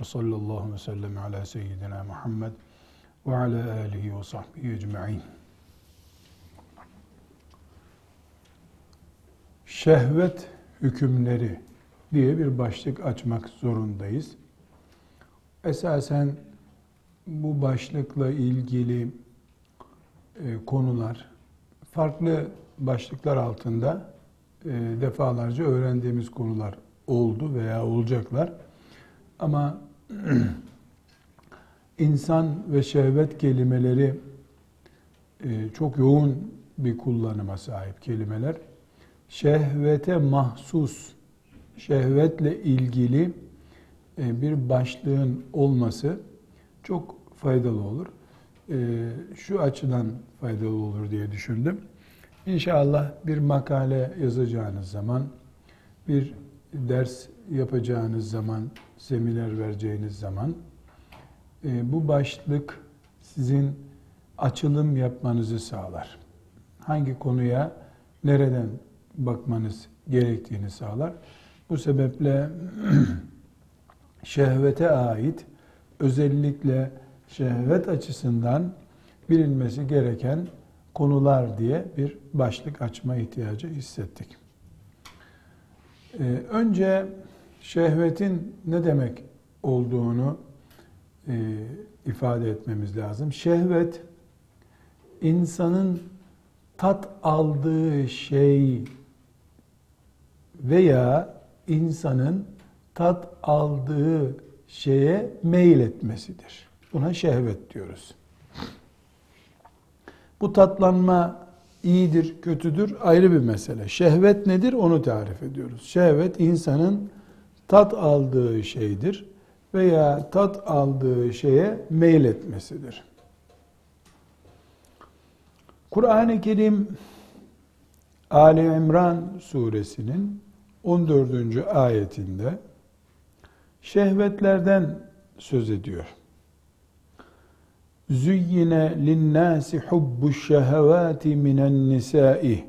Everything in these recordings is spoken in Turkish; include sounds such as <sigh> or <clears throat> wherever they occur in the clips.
Ve sallallahu ve sellem ala seyyidina Muhammed ve ala alihi ve sahbihi ecma'in. Şehvet hükümleri diye bir başlık açmak zorundayız. Esasen bu başlıkla ilgili e, konular farklı başlıklar altında e, defalarca öğrendiğimiz konular oldu veya olacaklar. Ama <clears throat> insan ve şehvet kelimeleri e, çok yoğun bir kullanıma sahip kelimeler. Şehvete mahsus, şehvetle ilgili e, bir başlığın olması çok faydalı olur. Şu açıdan faydalı olur diye düşündüm. İnşallah bir makale yazacağınız zaman, bir ders yapacağınız zaman, seminer vereceğiniz zaman e, bu başlık sizin açılım yapmanızı sağlar. Hangi konuya nereden bakmanız gerektiğini sağlar. Bu sebeple <clears throat> şehvete ait özellikle şehvet açısından bilinmesi gereken konular diye bir başlık açma ihtiyacı hissettik. Ee, önce şehvetin ne demek olduğunu e, ifade etmemiz lazım. Şehvet insanın tat aldığı şey veya insanın tat aldığı şeye meyil etmesidir. Buna şehvet diyoruz. Bu tatlanma iyidir, kötüdür ayrı bir mesele. Şehvet nedir onu tarif ediyoruz. Şehvet insanın tat aldığı şeydir veya tat aldığı şeye meyletmesidir. Kur'an-ı Kerim Ali İmran suresinin 14. ayetinde şehvetlerden söz ediyor. Züyyine linnâsi hubbu şehevâti minen nisâi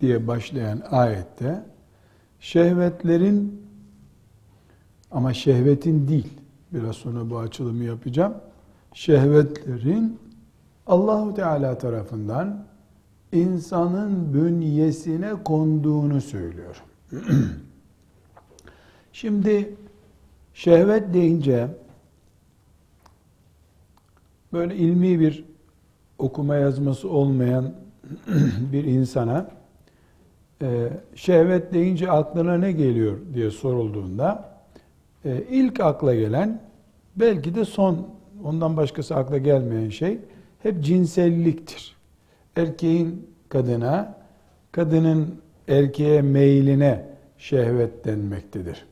diye başlayan ayette şehvetlerin ama şehvetin değil biraz sonra bu açılımı yapacağım. Şehvetlerin Allahu Teala tarafından insanın bünyesine konduğunu söylüyor. <clears throat> Şimdi şehvet deyince böyle ilmi bir okuma yazması olmayan <clears throat> bir insana e, şehvet deyince aklına ne geliyor diye sorulduğunda e, ilk akla gelen belki de son ondan başkası akla gelmeyen şey hep cinselliktir. Erkeğin kadına, kadının erkeğe meyline şehvet denmektedir.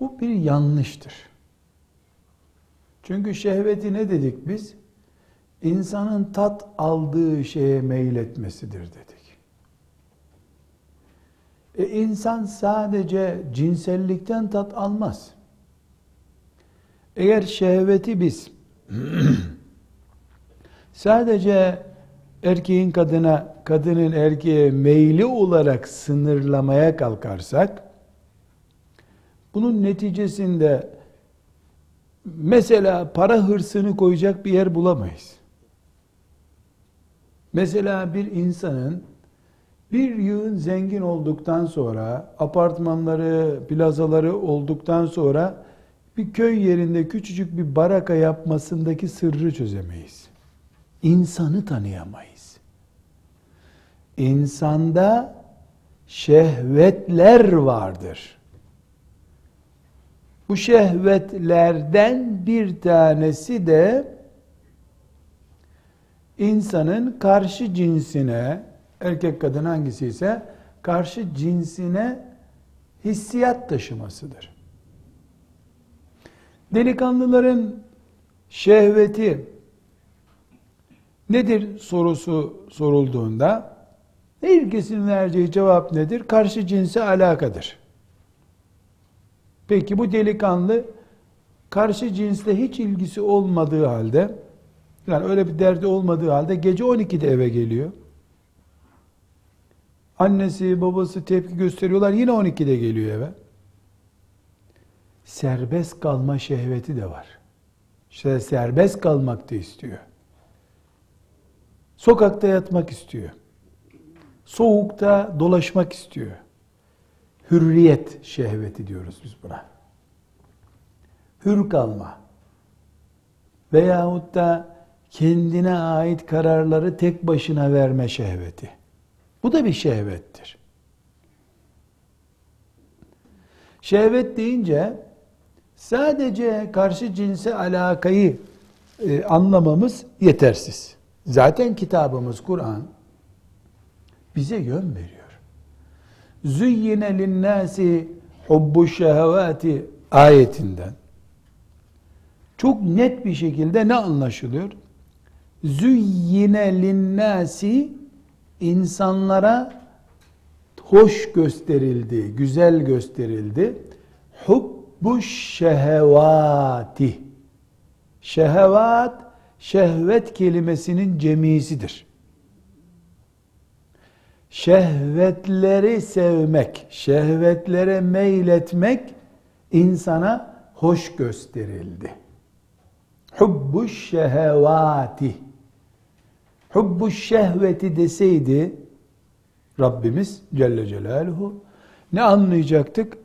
Bu bir yanlıştır. Çünkü şehveti ne dedik biz? İnsanın tat aldığı şeye meyletmesidir dedik. E insan sadece cinsellikten tat almaz. Eğer şehveti biz <clears throat> sadece erkeğin kadına, kadının erkeğe meyli olarak sınırlamaya kalkarsak, bunun neticesinde Mesela para hırsını koyacak bir yer bulamayız. Mesela bir insanın bir yığın zengin olduktan sonra, apartmanları, plazaları olduktan sonra bir köy yerinde küçücük bir baraka yapmasındaki sırrı çözemeyiz. İnsanı tanıyamayız. İnsanda şehvetler vardır. Bu şehvetlerden bir tanesi de insanın karşı cinsine, erkek kadın hangisi ise karşı cinsine hissiyat taşımasıdır. Delikanlıların şehveti nedir sorusu sorulduğunda herkesin vereceği cevap nedir? Karşı cinse alakadır. Peki bu delikanlı karşı cinsle hiç ilgisi olmadığı halde yani öyle bir derdi olmadığı halde gece 12'de eve geliyor. Annesi, babası tepki gösteriyorlar. Yine 12'de geliyor eve. Serbest kalma şehveti de var. İşte serbest kalmak da istiyor. Sokakta yatmak istiyor. Soğukta dolaşmak istiyor. Hürriyet şehveti diyoruz biz buna. Hür kalma. Veyahut da kendine ait kararları tek başına verme şehveti. Bu da bir şehvettir. Şehvet deyince sadece karşı cinse alakayı e, anlamamız yetersiz. Zaten kitabımız Kur'an bize yön veriyor. Züyyine linnâsi hubbu şehevâti ayetinden çok net bir şekilde ne anlaşılıyor? Züyyine linnâsi insanlara hoş gösterildi, güzel gösterildi. Hubbu şehevati. Şehevat, şehvet kelimesinin cemisidir. Şehvetleri sevmek, şehvetlere meyletmek insana hoş gösterildi. Hubbu şehevati. Hubbu şehveti deseydi Rabbimiz Celle Celaluhu ne anlayacaktık?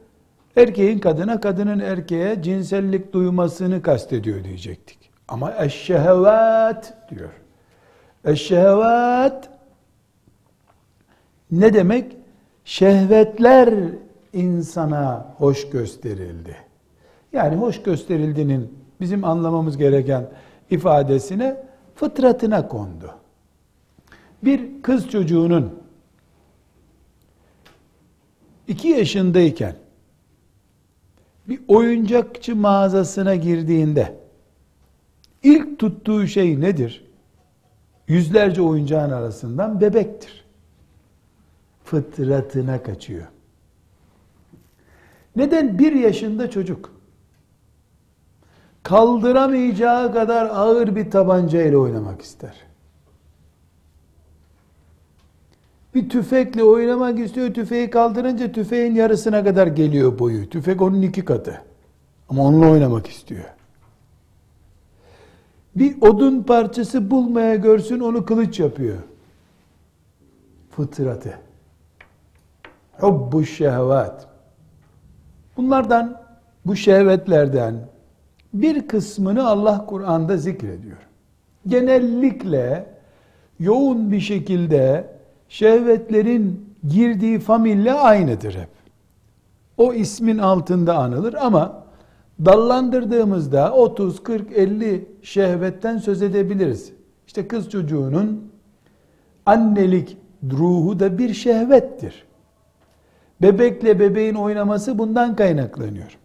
Erkeğin kadına, kadının erkeğe cinsellik duymasını kastediyor diyecektik. Ama eşşehvat diyor. Eşşehvat ne demek? Şehvetler insana hoş gösterildi. Yani hoş gösterildiğinin bizim anlamamız gereken ifadesine fıtratına kondu. Bir kız çocuğunun iki yaşındayken bir oyuncakçı mağazasına girdiğinde ilk tuttuğu şey nedir? Yüzlerce oyuncağın arasından bebektir. Fıtratına kaçıyor. Neden bir yaşında çocuk kaldıramayacağı kadar ağır bir tabanca ile oynamak ister? Bir tüfekle oynamak istiyor. Tüfeği kaldırınca tüfeğin yarısına kadar geliyor boyu. Tüfek onun iki katı. Ama onunla oynamak istiyor. Bir odun parçası bulmaya görsün onu kılıç yapıyor. Fıtratı. Hubbu şehvat. Bunlardan, bu şehvetlerden bir kısmını Allah Kur'an'da zikrediyor. Genellikle yoğun bir şekilde şehvetlerin girdiği familya aynıdır hep. O ismin altında anılır ama dallandırdığımızda 30, 40, 50 şehvetten söz edebiliriz. İşte kız çocuğunun annelik ruhu da bir şehvettir. Bebekle bebeğin oynaması bundan kaynaklanıyor.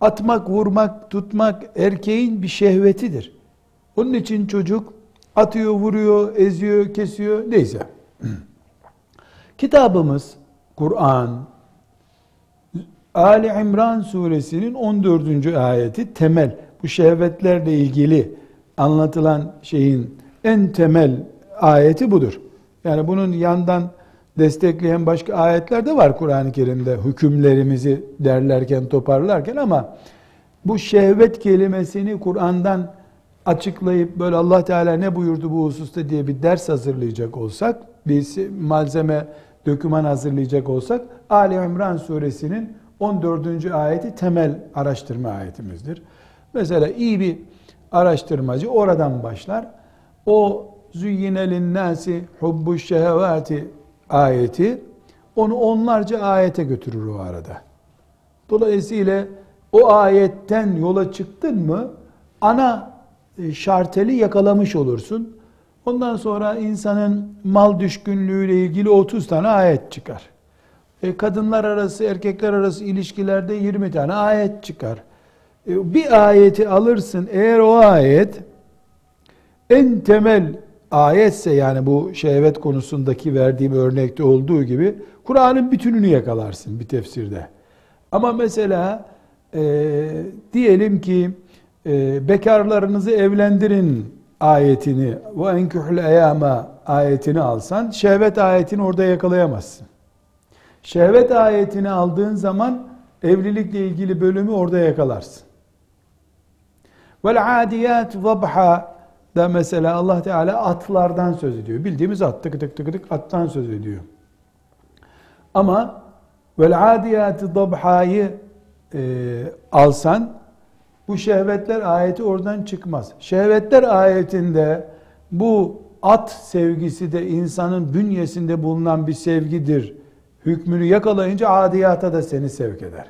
Atmak, vurmak, tutmak erkeğin bir şehvetidir. Onun için çocuk atıyor, vuruyor, eziyor, kesiyor neyse. <clears throat> Kitabımız Kur'an Ali İmran suresinin 14. ayeti temel. Bu şehvetlerle ilgili anlatılan şeyin en temel ayeti budur. Yani bunun yandan destekleyen başka ayetler de var Kur'an-ı Kerim'de hükümlerimizi derlerken toparlarken ama bu şehvet kelimesini Kur'an'dan açıklayıp böyle Allah Teala ne buyurdu bu hususta diye bir ders hazırlayacak olsak, bir malzeme, döküman hazırlayacak olsak Ali İmran suresinin 14. ayeti temel araştırma ayetimizdir. Mesela iyi bir araştırmacı oradan başlar. O züyyine linnâsi hubbu şehevâti ayeti onu onlarca ayete götürür o arada. Dolayısıyla o ayetten yola çıktın mı ana e, şarteli yakalamış olursun. Ondan sonra insanın mal düşkünlüğüyle ilgili 30 tane ayet çıkar. E, kadınlar arası, erkekler arası ilişkilerde 20 tane ayet çıkar. E, bir ayeti alırsın, eğer o ayet en temel ayetse yani bu şehvet konusundaki verdiğim örnekte olduğu gibi Kur'an'ın bütününü yakalarsın bir tefsirde. Ama mesela e, diyelim ki e, bekarlarınızı evlendirin ayetini ve enkühül eyama ayetini alsan şehvet ayetini orada yakalayamazsın. Şehvet ayetini aldığın zaman evlilikle ilgili bölümü orada yakalarsın. Vel adiyat zabha da mesela Allah Teala atlardan söz ediyor. Bildiğimiz at tık tık tık tık attan söz ediyor. Ama vel adiyat zabha'yı e, alsan bu şehvetler ayeti oradan çıkmaz. Şehvetler ayetinde bu at sevgisi de insanın bünyesinde bulunan bir sevgidir. Hükmünü yakalayınca adiyata da seni sevk eder.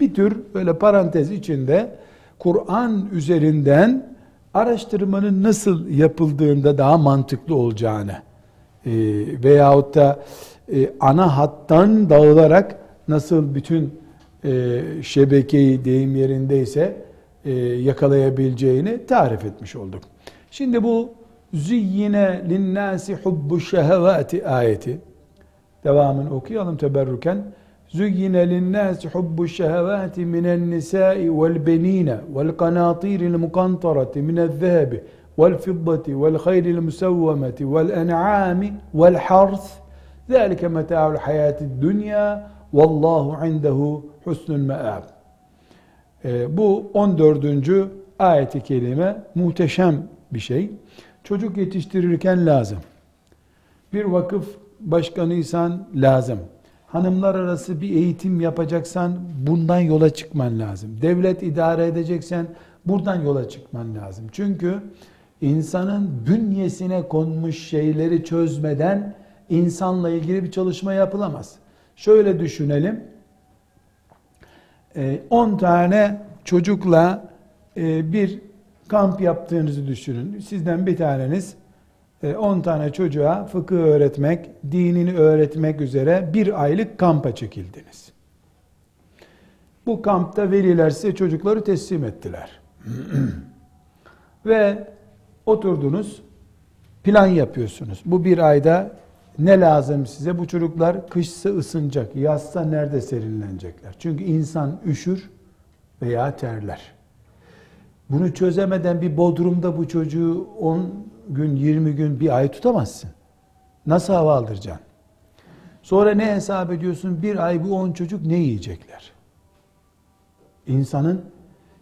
Bir tür böyle parantez içinde Kur'an üzerinden araştırmanın nasıl yapıldığında daha mantıklı olacağını e, veyahut da e, ana hattan dağılarak nasıl bütün e, şebekeyi deyim yerindeyse yakalayabileceğini tarif etmiş olduk. Şimdi bu züyyine linnâsi hubbu şehevâti ayeti devamını okuyalım teberrüken. Züyyine linnâsi hubbu şehevâti minen nisâi vel benîne vel kanâtîril mukantarati minel zehebi vel fiddati vel hayril musevvemeti vel en'âmi vel harth zâlike metâul hayâti dünya vallâhu عنده husnul me'âb. Bu 14. ayeti kelime muhteşem bir şey. Çocuk yetiştirirken lazım. Bir vakıf başkanıysan lazım hanımlar arası bir eğitim yapacaksan bundan yola çıkman lazım. Devlet idare edeceksen buradan yola çıkman lazım. Çünkü insanın bünyesine konmuş şeyleri çözmeden insanla ilgili bir çalışma yapılamaz. Şöyle düşünelim. 10 ee, tane çocukla e, bir kamp yaptığınızı düşünün. Sizden bir taneniz 10 e, tane çocuğa fıkıh öğretmek, dinini öğretmek üzere bir aylık kampa çekildiniz. Bu kampta veliler size çocukları teslim ettiler. <clears throat> Ve oturdunuz, plan yapıyorsunuz. Bu bir ayda ne lazım size? Bu çocuklar kışsa ısınacak, yazsa nerede serinlenecekler? Çünkü insan üşür veya terler. Bunu çözemeden bir bodrumda bu çocuğu 10 gün, 20 gün, bir ay tutamazsın. Nasıl hava aldıracaksın? Sonra ne hesap ediyorsun? Bir ay bu 10 çocuk ne yiyecekler? İnsanın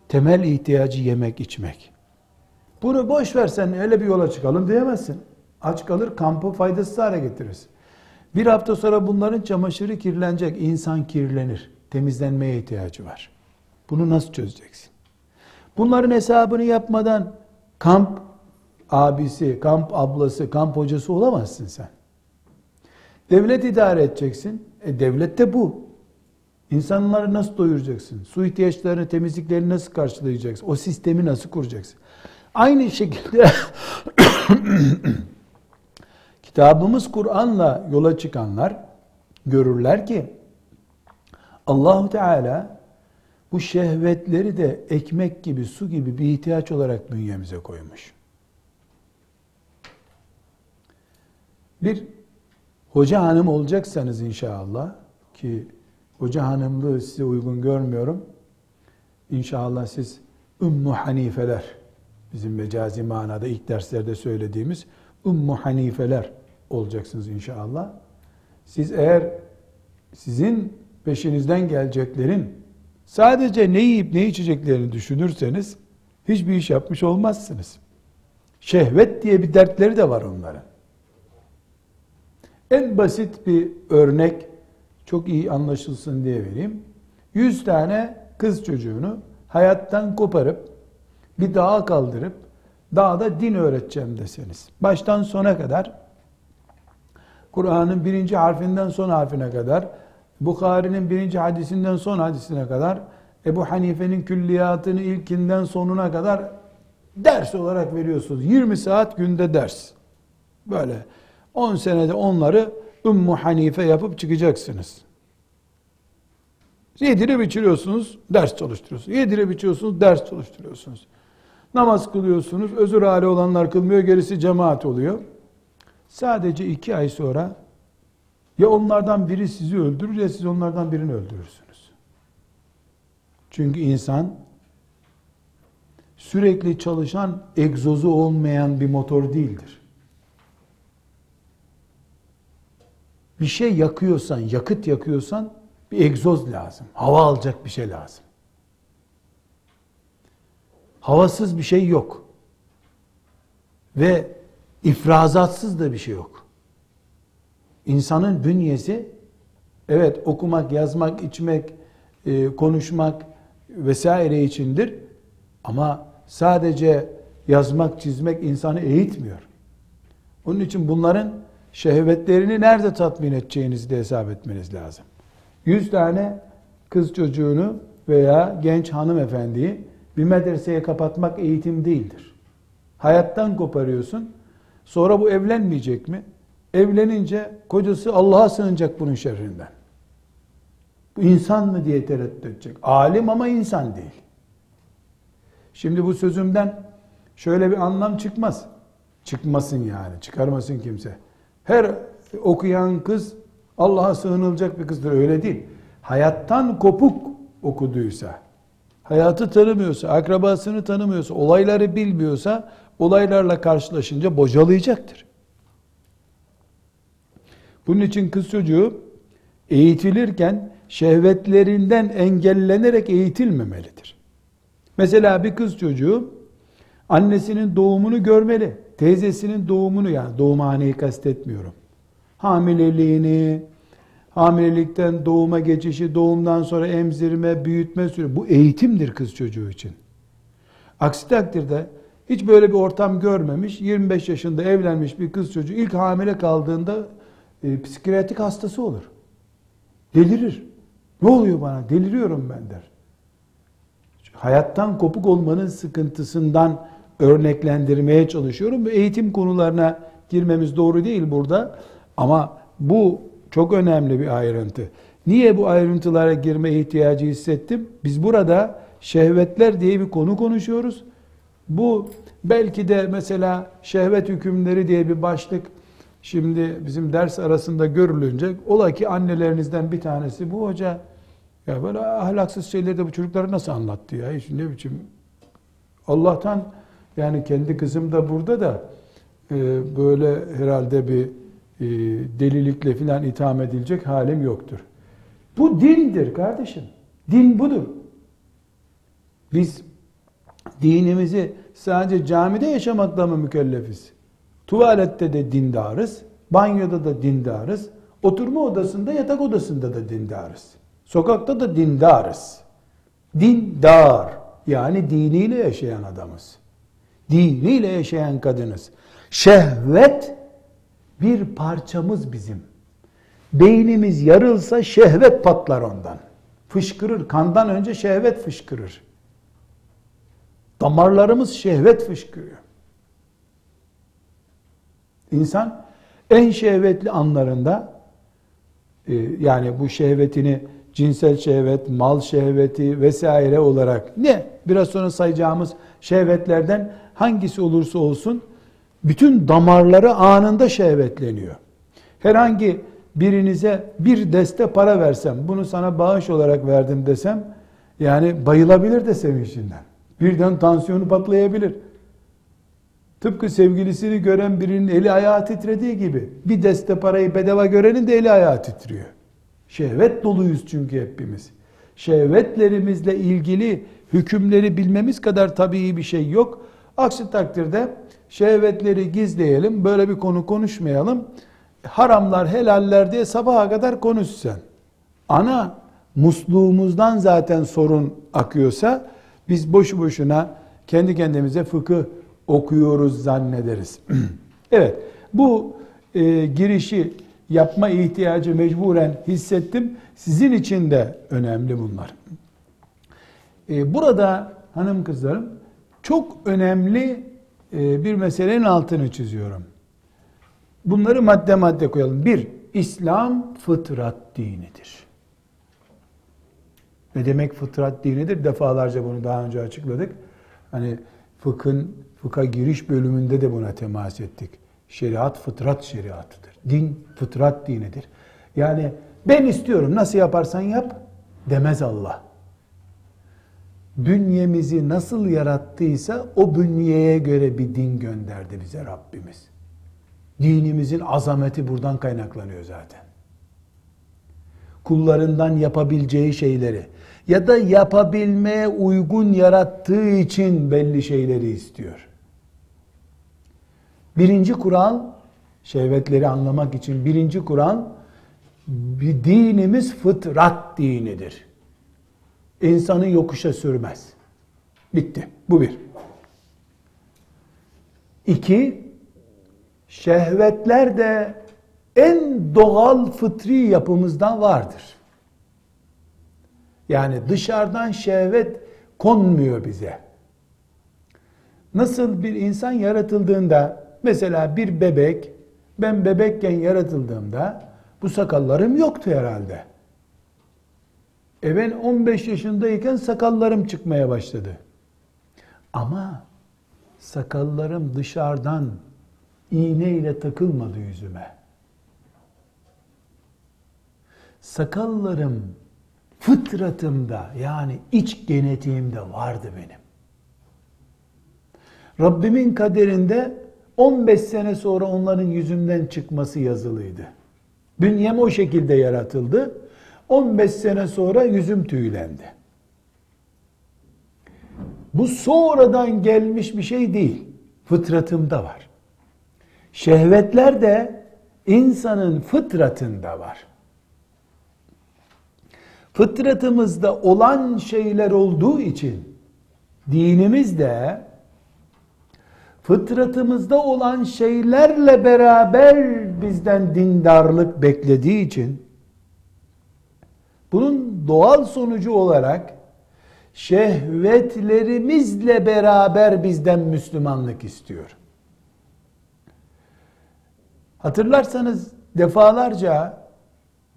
temel ihtiyacı yemek, içmek. Bunu boş versen öyle bir yola çıkalım diyemezsin. Aç kalır kampı faydasız hale getiririz. Bir hafta sonra bunların çamaşırı kirlenecek. İnsan kirlenir. Temizlenmeye ihtiyacı var. Bunu nasıl çözeceksin? Bunların hesabını yapmadan kamp abisi, kamp ablası, kamp hocası olamazsın sen. Devlet idare edeceksin. E devlet de bu. İnsanları nasıl doyuracaksın? Su ihtiyaçlarını, temizliklerini nasıl karşılayacaksın? O sistemi nasıl kuracaksın? Aynı şekilde <coughs> <coughs> kitabımız Kur'an'la yola çıkanlar görürler ki Allahu Teala bu şehvetleri de ekmek gibi, su gibi bir ihtiyaç olarak bünyemize koymuş. Bir hoca hanım olacaksanız inşallah ki hoca hanımlığı size uygun görmüyorum. İnşallah siz Ümmü Hanifeler bizim mecazi manada ilk derslerde söylediğimiz Ümmü Hanifeler olacaksınız inşallah. Siz eğer sizin peşinizden geleceklerin sadece ne yiyip ne içeceklerini düşünürseniz hiçbir iş yapmış olmazsınız. Şehvet diye bir dertleri de var onların. En basit bir örnek çok iyi anlaşılsın diye vereyim. 100 tane kız çocuğunu hayattan koparıp bir dağa kaldırıp dağda din öğreteceğim deseniz. Baştan sona kadar Kur'an'ın birinci harfinden son harfine kadar Bukhari'nin birinci hadisinden son hadisine kadar Ebu Hanife'nin külliyatını ilkinden sonuna kadar ders olarak veriyorsunuz. 20 saat günde ders. Böyle 10 senede onları Ümmü Hanife yapıp çıkacaksınız. Yedirip içiriyorsunuz, ders çalıştırıyorsunuz. Yedirip içiyorsunuz, ders çalıştırıyorsunuz. Namaz kılıyorsunuz, özür hali olanlar kılmıyor, gerisi cemaat oluyor. Sadece iki ay sonra ya onlardan biri sizi öldürür ya siz onlardan birini öldürürsünüz. Çünkü insan sürekli çalışan egzozu olmayan bir motor değildir. Bir şey yakıyorsan, yakıt yakıyorsan bir egzoz lazım. Hava alacak bir şey lazım. Havasız bir şey yok. Ve ifrazatsız da bir şey yok. İnsanın bünyesi evet okumak, yazmak, içmek, e, konuşmak vesaire içindir. Ama sadece yazmak, çizmek insanı eğitmiyor. Onun için bunların şehvetlerini nerede tatmin edeceğinizi de hesap etmeniz lazım. 100 tane kız çocuğunu veya genç hanımefendiyi bir medreseye kapatmak eğitim değildir. Hayattan koparıyorsun. Sonra bu evlenmeyecek mi? Evlenince kocası Allah'a sığınacak bunun şerrinden. Bu insan mı diye tereddüt edecek. Alim ama insan değil. Şimdi bu sözümden şöyle bir anlam çıkmaz. Çıkmasın yani, çıkarmasın kimse. Her okuyan kız Allah'a sığınılacak bir kızdır. Öyle değil. Hayattan kopuk okuduysa, hayatı tanımıyorsa, akrabasını tanımıyorsa, olayları bilmiyorsa, olaylarla karşılaşınca bocalayacaktır. Bunun için kız çocuğu eğitilirken şehvetlerinden engellenerek eğitilmemelidir. Mesela bir kız çocuğu annesinin doğumunu görmeli. Teyzesinin doğumunu yani doğumhaneyi kastetmiyorum. Hamileliğini, hamilelikten doğuma geçişi, doğumdan sonra emzirme, büyütme süreci. Bu eğitimdir kız çocuğu için. Aksi takdirde hiç böyle bir ortam görmemiş, 25 yaşında evlenmiş bir kız çocuğu ilk hamile kaldığında e, psikiyatrik hastası olur. Delirir. Ne oluyor bana? Deliriyorum ben der. Hayattan kopuk olmanın sıkıntısından örneklendirmeye çalışıyorum. Eğitim konularına girmemiz doğru değil burada. Ama bu çok önemli bir ayrıntı. Niye bu ayrıntılara girme ihtiyacı hissettim? Biz burada şehvetler diye bir konu konuşuyoruz. Bu belki de mesela şehvet hükümleri diye bir başlık şimdi bizim ders arasında görülünce ola ki annelerinizden bir tanesi bu hoca ya böyle ahlaksız şeyleri de bu çocuklara nasıl anlattı ya? Hiç ne biçim Allah'tan yani kendi kızım da burada da e, böyle herhalde bir e, delilikle filan itham edilecek halim yoktur. Bu dindir kardeşim. Din budur. Biz dinimizi sadece camide yaşamakla mı mükellefiz? Tuvalette de dindarız, banyoda da dindarız, oturma odasında, yatak odasında da dindarız. Sokakta da dindarız. Dindar yani diniyle yaşayan adamız. Diniyle yaşayan kadınız. Şehvet bir parçamız bizim. Beynimiz yarılsa şehvet patlar ondan. Fışkırır. Kandan önce şehvet fışkırır. Damarlarımız şehvet fışkırıyor. İnsan en şehvetli anlarında e, yani bu şehvetini cinsel şehvet, mal şehveti vesaire olarak ne? Biraz sonra sayacağımız şehvetlerden hangisi olursa olsun bütün damarları anında şehvetleniyor. Herhangi birinize bir deste para versem, bunu sana bağış olarak verdim desem, yani bayılabilir de sevinçinden. Birden tansiyonu patlayabilir. Tıpkı sevgilisini gören birinin eli ayağı titrediği gibi bir deste parayı bedava görenin de eli ayağı titriyor. Şehvet doluyuz çünkü hepimiz. Şehvetlerimizle ilgili hükümleri bilmemiz kadar tabii bir şey yok. Aksi takdirde şehvetleri gizleyelim, böyle bir konu konuşmayalım. Haramlar, helaller diye sabaha kadar konuş sen. Ana musluğumuzdan zaten sorun akıyorsa biz boşu boşuna kendi kendimize fıkıh okuyoruz zannederiz. <clears throat> evet, bu e, girişi yapma ihtiyacı mecburen hissettim. Sizin için de önemli bunlar. E, burada hanım kızlarım çok önemli e, bir meselenin altını çiziyorum. Bunları madde madde koyalım. Bir, İslam fıtrat dinidir. Ne demek fıtrat dinidir? Defalarca bunu daha önce açıkladık. Hani fıkhın, fıkha giriş bölümünde de buna temas ettik. Şeriat fıtrat şeriatıdır. Din fıtrat dinidir. Yani ben istiyorum nasıl yaparsan yap demez Allah. bünyemizi nasıl yarattıysa o bünyeye göre bir din gönderdi bize Rabbimiz. Dinimizin azameti buradan kaynaklanıyor zaten. Kullarından yapabileceği şeyleri ya da yapabilmeye uygun yarattığı için belli şeyleri istiyor. Birinci kural, şehvetleri anlamak için birinci kural, bir dinimiz fıtrat dinidir. İnsanı yokuşa sürmez. Bitti. Bu bir. İki, şehvetler de en doğal fıtri yapımızdan vardır. Yani dışarıdan şehvet konmuyor bize. Nasıl bir insan yaratıldığında mesela bir bebek ben bebekken yaratıldığımda bu sakallarım yoktu herhalde. E ben 15 yaşındayken sakallarım çıkmaya başladı. Ama sakallarım dışarıdan iğneyle takılmadı yüzüme. Sakallarım fıtratımda yani iç genetiğimde vardı benim. Rabbimin kaderinde 15 sene sonra onların yüzünden çıkması yazılıydı. Bünyem o şekilde yaratıldı. 15 sene sonra yüzüm tüylendi. Bu sonradan gelmiş bir şey değil. Fıtratımda var. Şehvetler de insanın fıtratında var. Fıtratımızda olan şeyler olduğu için dinimiz de fıtratımızda olan şeylerle beraber bizden dindarlık beklediği için bunun doğal sonucu olarak şehvetlerimizle beraber bizden Müslümanlık istiyor. Hatırlarsanız defalarca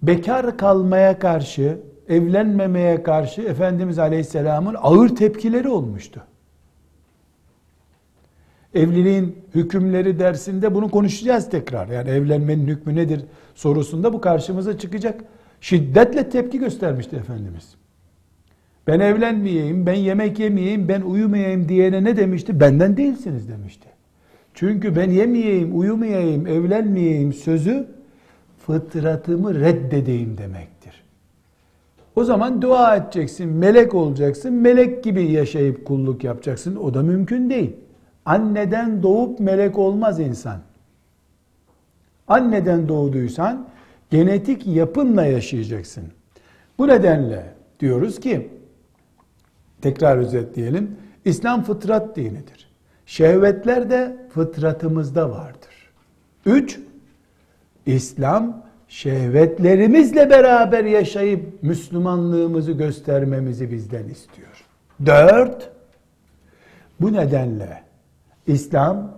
bekar kalmaya karşı, evlenmemeye karşı Efendimiz Aleyhisselam'ın ağır tepkileri olmuştu. Evliliğin hükümleri dersinde bunu konuşacağız tekrar. Yani evlenmenin hükmü nedir sorusunda bu karşımıza çıkacak. Şiddetle tepki göstermişti Efendimiz. Ben evlenmeyeyim, ben yemek yemeyeyim, ben uyumayayım diyene ne demişti? Benden değilsiniz demişti. Çünkü ben yemeyeyim, uyumayayım, evlenmeyeyim sözü fıtratımı reddedeyim demektir. O zaman dua edeceksin, melek olacaksın, melek gibi yaşayıp kulluk yapacaksın. O da mümkün değil. Anneden doğup melek olmaz insan. Anneden doğduysan genetik yapınla yaşayacaksın. Bu nedenle diyoruz ki tekrar özetleyelim. İslam fıtrat dinidir. Şehvetler de fıtratımızda vardır. Üç, İslam şehvetlerimizle beraber yaşayıp Müslümanlığımızı göstermemizi bizden istiyor. Dört, bu nedenle İslam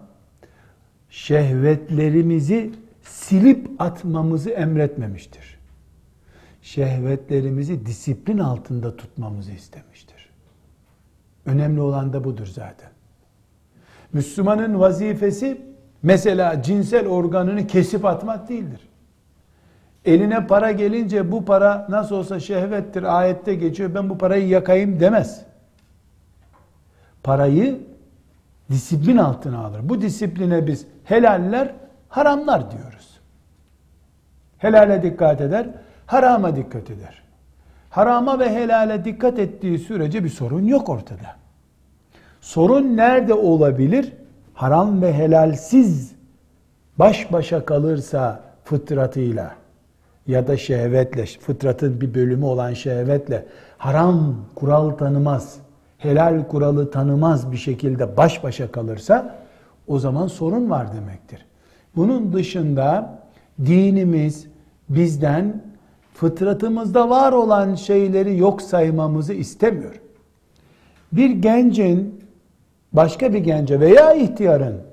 şehvetlerimizi silip atmamızı emretmemiştir. Şehvetlerimizi disiplin altında tutmamızı istemiştir. Önemli olan da budur zaten. Müslümanın vazifesi mesela cinsel organını kesip atmak değildir. Eline para gelince bu para nasıl olsa şehvettir ayette geçiyor ben bu parayı yakayım demez. Parayı disiplin altına alır. Bu disipline biz helaller, haramlar diyoruz. Helale dikkat eder, harama dikkat eder. Harama ve helale dikkat ettiği sürece bir sorun yok ortada. Sorun nerede olabilir? Haram ve helalsiz baş başa kalırsa fıtratıyla ya da şehvetle, fıtratın bir bölümü olan şehvetle haram kural tanımaz, helal kuralı tanımaz bir şekilde baş başa kalırsa o zaman sorun var demektir. Bunun dışında dinimiz bizden fıtratımızda var olan şeyleri yok saymamızı istemiyor. Bir gencin başka bir gence veya ihtiyarın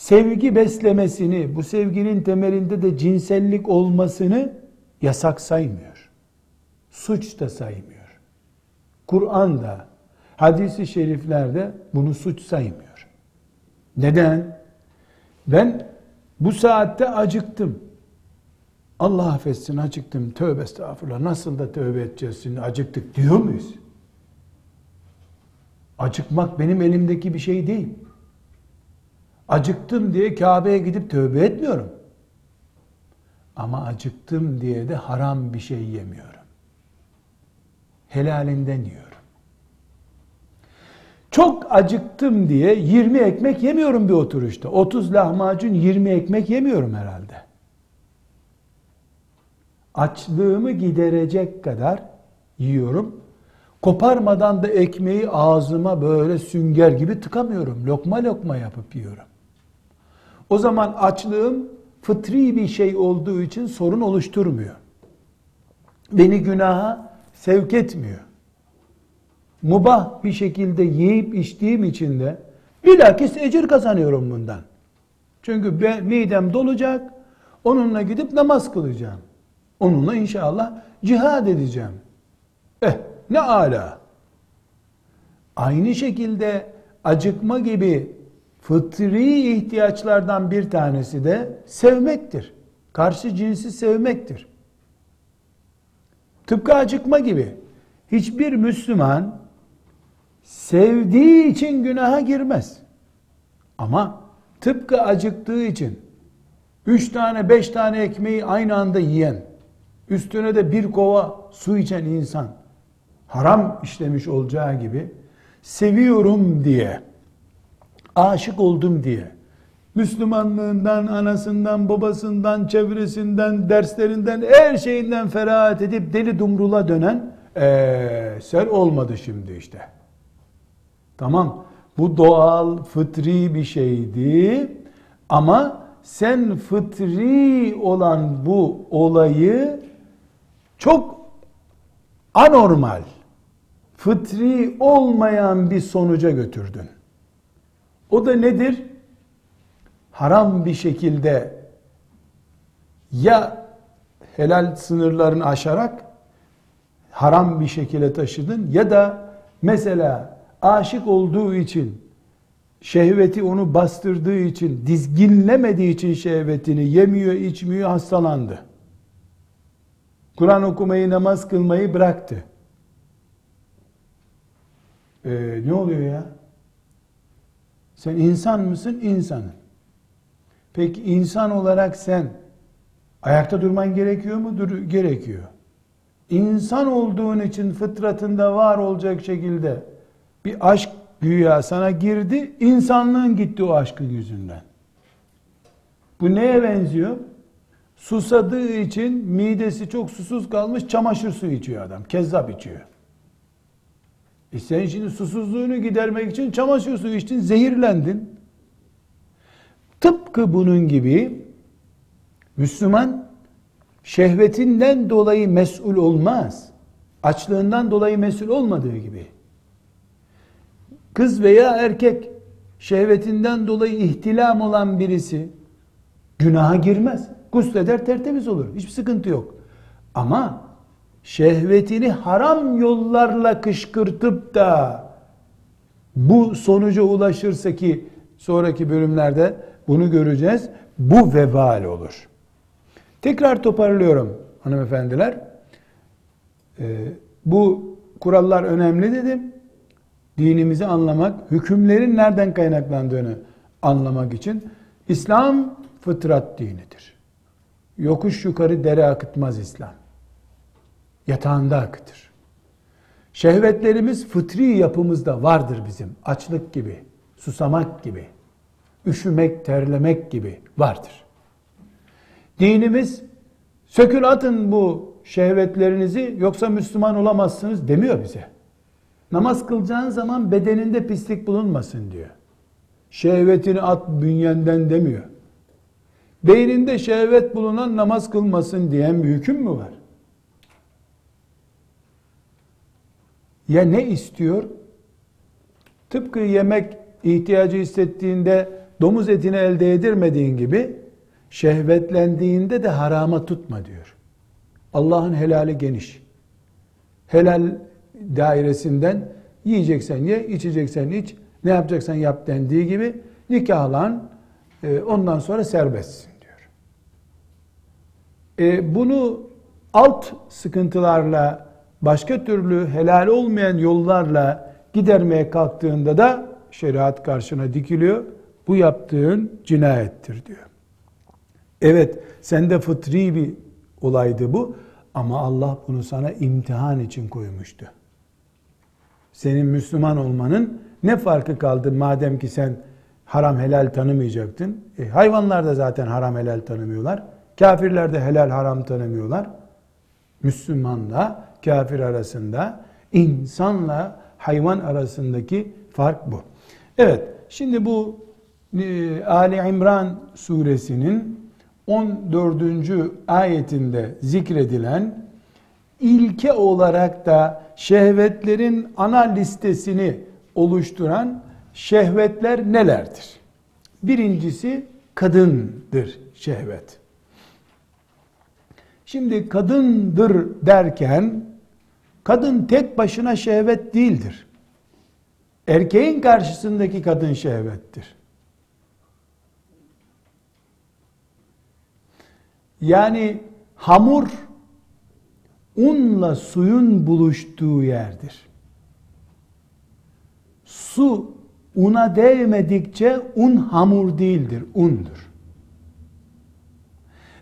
sevgi beslemesini, bu sevginin temelinde de cinsellik olmasını yasak saymıyor. Suç da saymıyor. Kur'an da, hadisi şeriflerde bunu suç saymıyor. Neden? Ben bu saatte acıktım. Allah affetsin acıktım. Tövbe estağfurullah. Nasıl da tövbe edeceğiz şimdi acıktık diyor muyuz? Acıkmak benim elimdeki bir şey değil. Acıktım diye Kabe'ye gidip tövbe etmiyorum. Ama acıktım diye de haram bir şey yemiyorum. Helalinden yiyorum. Çok acıktım diye 20 ekmek yemiyorum bir oturuşta. 30 lahmacun 20 ekmek yemiyorum herhalde. Açlığımı giderecek kadar yiyorum. Koparmadan da ekmeği ağzıma böyle sünger gibi tıkamıyorum. Lokma lokma yapıp yiyorum. O zaman açlığım fıtri bir şey olduğu için sorun oluşturmuyor. Beni günaha sevk etmiyor. Mubah bir şekilde yiyip içtiğim için de bilakis ecir kazanıyorum bundan. Çünkü ben, midem dolacak, onunla gidip namaz kılacağım. Onunla inşallah cihad edeceğim. Eh ne ala. Aynı şekilde acıkma gibi fıtri ihtiyaçlardan bir tanesi de sevmektir. Karşı cinsi sevmektir. Tıpkı acıkma gibi. Hiçbir Müslüman sevdiği için günaha girmez. Ama tıpkı acıktığı için üç tane beş tane ekmeği aynı anda yiyen, üstüne de bir kova su içen insan haram işlemiş olacağı gibi seviyorum diye aşık oldum diye Müslümanlığından, anasından, babasından, çevresinden, derslerinden, her şeyinden ferahat edip deli dumrula dönen sen olmadı şimdi işte. Tamam. Bu doğal, fıtri bir şeydi. Ama sen fıtri olan bu olayı çok anormal, fıtri olmayan bir sonuca götürdün. O da nedir? Haram bir şekilde ya helal sınırlarını aşarak haram bir şekilde taşıdın ya da mesela aşık olduğu için şehveti onu bastırdığı için dizginlemediği için şehvetini yemiyor içmiyor hastalandı. Kur'an okumayı namaz kılmayı bıraktı. Ee, ne oluyor ya? Sen insan mısın? İnsanın. Peki insan olarak sen ayakta durman gerekiyor mu? Dur, gerekiyor. İnsan olduğun için fıtratında var olacak şekilde bir aşk güya sana girdi, insanlığın gitti o aşkın yüzünden. Bu neye benziyor? Susadığı için midesi çok susuz kalmış çamaşır suyu içiyor adam. Kezzap içiyor. E sen şimdi susuzluğunu gidermek için çamaşır suyu içtin, zehirlendin. Tıpkı bunun gibi Müslüman şehvetinden dolayı mesul olmaz. Açlığından dolayı mesul olmadığı gibi. Kız veya erkek şehvetinden dolayı ihtilam olan birisi günaha girmez. Gusleder tertemiz olur. Hiçbir sıkıntı yok. Ama şehvetini haram yollarla kışkırtıp da bu sonuca ulaşırsa ki sonraki bölümlerde bunu göreceğiz. Bu vebal olur. Tekrar toparlıyorum hanımefendiler. Ee, bu kurallar önemli dedim. Dinimizi anlamak, hükümlerin nereden kaynaklandığını anlamak için İslam fıtrat dinidir. Yokuş yukarı dere akıtmaz İslam. Yatağında akıtır. Şehvetlerimiz fıtri yapımızda vardır bizim. Açlık gibi, susamak gibi, üşümek, terlemek gibi vardır. Dinimiz sökül atın bu şehvetlerinizi yoksa Müslüman olamazsınız demiyor bize. Namaz kılacağın zaman bedeninde pislik bulunmasın diyor. Şehvetini at bünyenden demiyor. Beyninde şehvet bulunan namaz kılmasın diyen bir hüküm mü var? Ya ne istiyor? Tıpkı yemek ihtiyacı hissettiğinde domuz etini elde edirmediğin gibi şehvetlendiğinde de harama tutma diyor. Allah'ın helali geniş. Helal dairesinden yiyeceksen ye, içeceksen iç, ne yapacaksan yap dendiği gibi nikahlan, e, ondan sonra serbestsin diyor. E, bunu alt sıkıntılarla, başka türlü helal olmayan yollarla gidermeye kalktığında da şeriat karşına dikiliyor. Bu yaptığın cinayettir diyor. Evet sende fıtri bir olaydı bu ama Allah bunu sana imtihan için koymuştu. Senin Müslüman olmanın ne farkı kaldı madem ki sen haram helal tanımayacaktın. E, hayvanlar da zaten haram helal tanımıyorlar. Kafirler de helal haram tanımıyorlar. Müslümanla kafir arasında, insanla hayvan arasındaki fark bu. Evet, şimdi bu e, Ali İmran suresinin 14. ayetinde zikredilen ilke olarak da şehvetlerin ana listesini oluşturan şehvetler nelerdir? Birincisi kadındır şehvet. Şimdi kadındır derken kadın tek başına şehvet değildir. Erkeğin karşısındaki kadın şehvettir. Yani hamur unla suyun buluştuğu yerdir. Su una değmedikçe un hamur değildir, undur.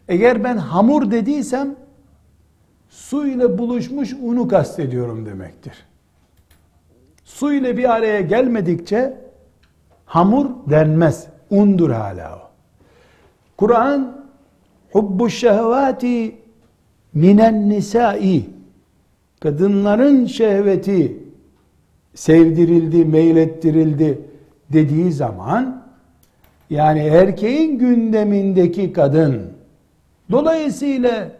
Eğer ben hamur dediysem su ile buluşmuş unu kastediyorum demektir. Su ile bir araya gelmedikçe hamur denmez. Undur hala o. Kur'an hubbu şehvati minen nisai kadınların şehveti sevdirildi, meylettirildi dediği zaman yani erkeğin gündemindeki kadın dolayısıyla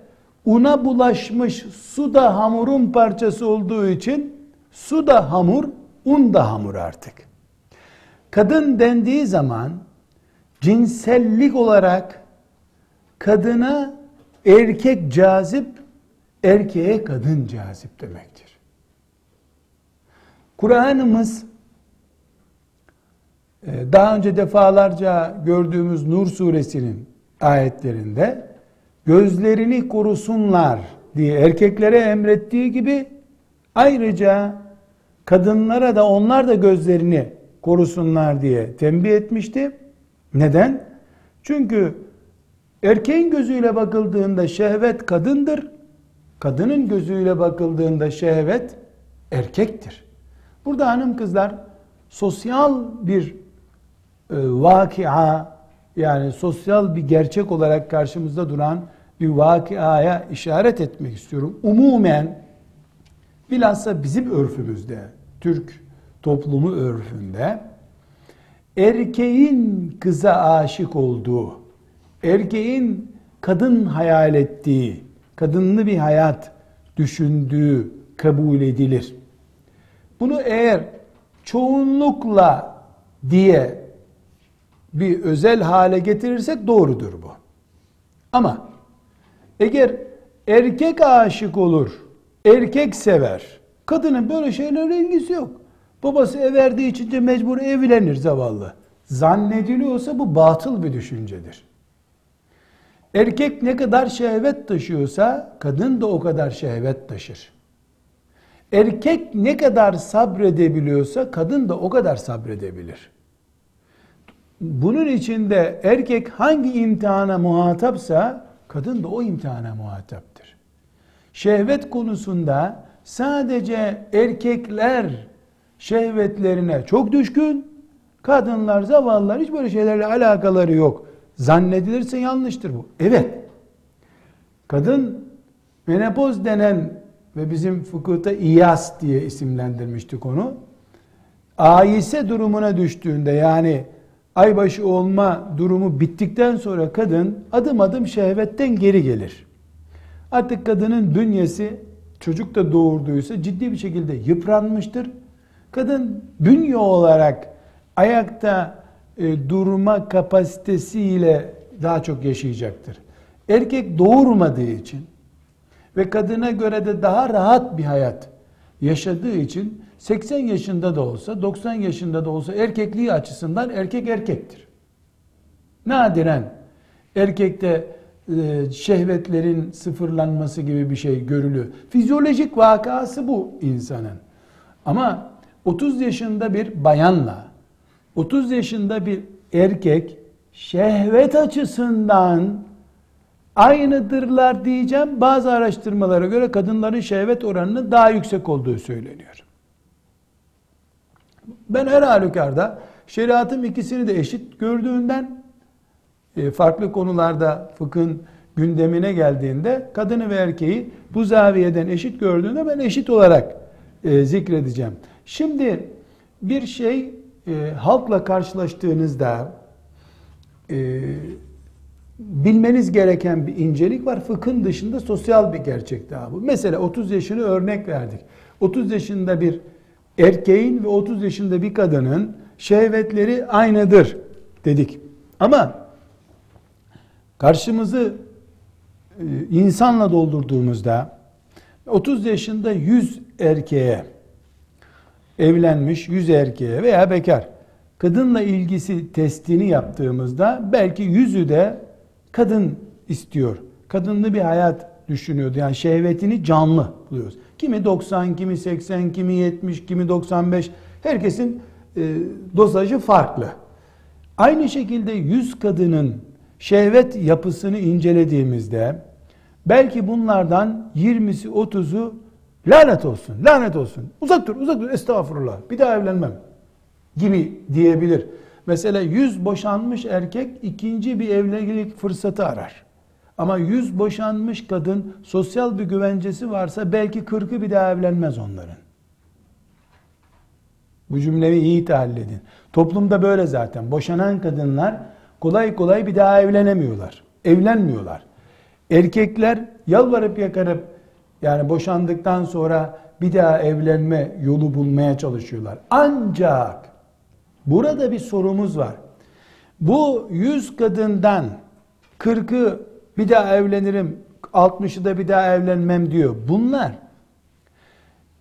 una bulaşmış su da hamurun parçası olduğu için su da hamur, un da hamur artık. Kadın dendiği zaman cinsellik olarak kadına erkek cazip, erkeğe kadın cazip demektir. Kur'an'ımız e, daha önce defalarca gördüğümüz Nur suresinin ayetlerinde gözlerini korusunlar diye erkeklere emrettiği gibi ayrıca kadınlara da onlar da gözlerini korusunlar diye tembih etmişti. Neden? Çünkü erkeğin gözüyle bakıldığında şehvet kadındır. Kadının gözüyle bakıldığında şehvet erkektir. Burada hanım kızlar sosyal bir e, vakia yani sosyal bir gerçek olarak karşımızda duran bir vakiaya işaret etmek istiyorum. Umumen bilhassa bizim örfümüzde, Türk toplumu örfünde erkeğin kıza aşık olduğu, erkeğin kadın hayal ettiği, kadınlı bir hayat düşündüğü kabul edilir. Bunu eğer çoğunlukla diye bir özel hale getirirsek doğrudur bu. Ama eğer erkek aşık olur, erkek sever, kadının böyle şeylerle ilgisi yok. Babası ev verdiği için de mecbur evlenir zavallı. Zannediliyorsa bu batıl bir düşüncedir. Erkek ne kadar şehvet taşıyorsa kadın da o kadar şehvet taşır. Erkek ne kadar sabredebiliyorsa kadın da o kadar sabredebilir. Bunun içinde erkek hangi imtihana muhatapsa kadın da o imtihana muhataptır. Şehvet konusunda sadece erkekler şehvetlerine çok düşkün, kadınlar, zavallılar hiç böyle şeylerle alakaları yok. Zannedilirse yanlıştır bu. Evet. Kadın menopoz denen ve bizim fıkıhta iyas diye isimlendirmiştik onu. Ayise durumuna düştüğünde yani aybaşı olma durumu bittikten sonra kadın adım adım şehvetten geri gelir. Artık kadının bünyesi çocuk da doğurduysa ciddi bir şekilde yıpranmıştır. Kadın bünye olarak ayakta e, durma kapasitesiyle daha çok yaşayacaktır. Erkek doğurmadığı için ve kadına göre de daha rahat bir hayat yaşadığı için 80 yaşında da olsa 90 yaşında da olsa erkekliği açısından erkek erkektir. Nadiren erkekte e, şehvetlerin sıfırlanması gibi bir şey görülüyor. Fizyolojik vakası bu insanın. Ama 30 yaşında bir bayanla 30 yaşında bir erkek şehvet açısından aynıdırlar diyeceğim. Bazı araştırmalara göre kadınların şehvet oranının daha yüksek olduğu söyleniyor. Ben her halükarda şeriatım ikisini de eşit gördüğünden e, farklı konularda fıkhın gündemine geldiğinde kadını ve erkeği bu zaviyeden eşit gördüğünde ben eşit olarak e, zikredeceğim. Şimdi bir şey e, halkla karşılaştığınızda bilmeniz gereken bir incelik var. Fıkhın dışında sosyal bir gerçek daha bu. Mesela 30 yaşını örnek verdik. 30 yaşında bir erkeğin ve 30 yaşında bir kadının şehvetleri aynıdır dedik. Ama karşımızı e, insanla doldurduğumuzda 30 yaşında 100 erkeğe evlenmiş 100 erkeğe veya bekar kadınla ilgisi testini yaptığımızda belki yüzü de kadın istiyor. Kadınlı bir hayat düşünüyordu. Yani şehvetini canlı buluyoruz. Kimi 90, kimi 80, kimi 70, kimi 95. Herkesin e, dozajı farklı. Aynı şekilde 100 kadının şehvet yapısını incelediğimizde belki bunlardan 20'si 30'u lanet olsun, lanet olsun. Uzak dur, uzak dur. Estağfurullah. Bir daha evlenmem gibi diyebilir. Mesela 100 boşanmış erkek ikinci bir evlilik fırsatı arar. Ama 100 boşanmış kadın sosyal bir güvencesi varsa belki 40'ı bir daha evlenmez onların. Bu cümleyi iyi tahlil edin. Toplumda böyle zaten. Boşanan kadınlar kolay kolay bir daha evlenemiyorlar. Evlenmiyorlar. Erkekler yalvarıp yakarıp yani boşandıktan sonra bir daha evlenme yolu bulmaya çalışıyorlar. Ancak burada bir sorumuz var. Bu yüz kadından 40'ı bir daha evlenirim, 60'ı da bir daha evlenmem diyor. Bunlar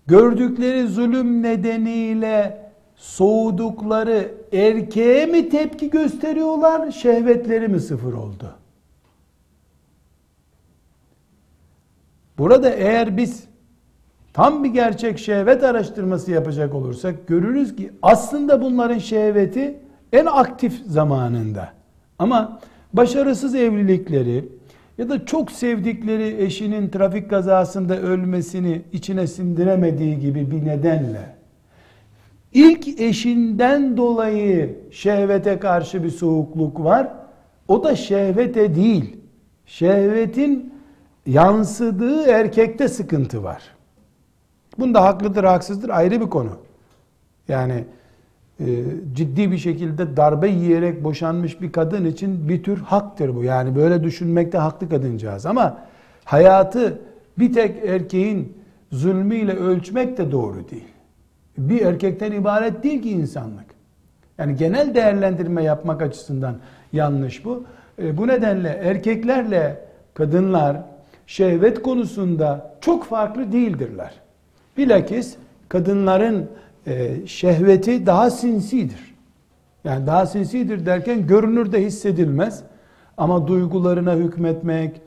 gördükleri zulüm nedeniyle soğudukları erkeğe mi tepki gösteriyorlar, şehvetleri mi sıfır oldu? Burada eğer biz tam bir gerçek şehvet araştırması yapacak olursak görürüz ki aslında bunların şehveti en aktif zamanında. Ama başarısız evlilikleri ya da çok sevdikleri eşinin trafik kazasında ölmesini içine sindiremediği gibi bir nedenle ilk eşinden dolayı şehvete karşı bir soğukluk var. O da şehvete değil. Şehvetin yansıdığı erkekte sıkıntı var. Bunda haklıdır, haksızdır ayrı bir konu. Yani ciddi bir şekilde darbe yiyerek boşanmış bir kadın için bir tür haktır bu. Yani böyle düşünmekte haklı kadıncağız. Ama hayatı bir tek erkeğin zulmüyle ölçmek de doğru değil. Bir erkekten ibaret değil ki insanlık. Yani genel değerlendirme yapmak açısından yanlış bu. E, bu nedenle erkeklerle kadınlar şehvet konusunda çok farklı değildirler. Bilakis kadınların şehveti daha sinsidir. Yani daha sinsidir derken görünür de hissedilmez. Ama duygularına hükmetmek,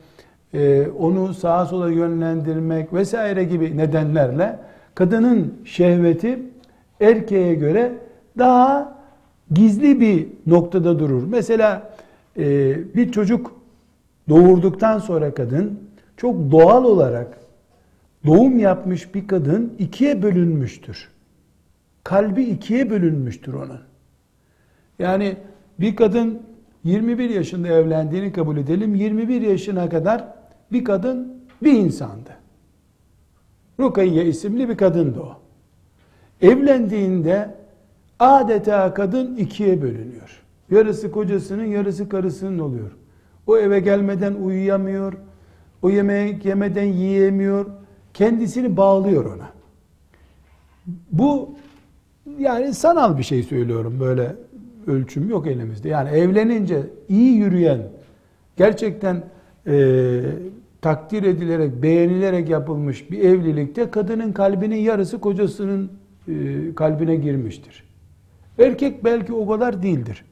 e, onu sağa sola yönlendirmek vesaire gibi nedenlerle kadının şehveti erkeğe göre daha gizli bir noktada durur. Mesela e, bir çocuk doğurduktan sonra kadın çok doğal olarak doğum yapmış bir kadın ikiye bölünmüştür. Kalbi ikiye bölünmüştür onun. Yani bir kadın 21 yaşında evlendiğini kabul edelim. 21 yaşına kadar bir kadın bir insandı. Rukayye isimli bir kadındı o. Evlendiğinde adeta kadın ikiye bölünüyor. Yarısı kocasının, yarısı karısının oluyor. O eve gelmeden uyuyamıyor. O yemek yemeden yiyemiyor. Kendisini bağlıyor ona. Bu yani sanal bir şey söylüyorum böyle ölçüm yok elimizde. Yani evlenince iyi yürüyen gerçekten e, takdir edilerek, beğenilerek yapılmış bir evlilikte kadının kalbinin yarısı kocasının e, kalbine girmiştir. Erkek belki o kadar değildir.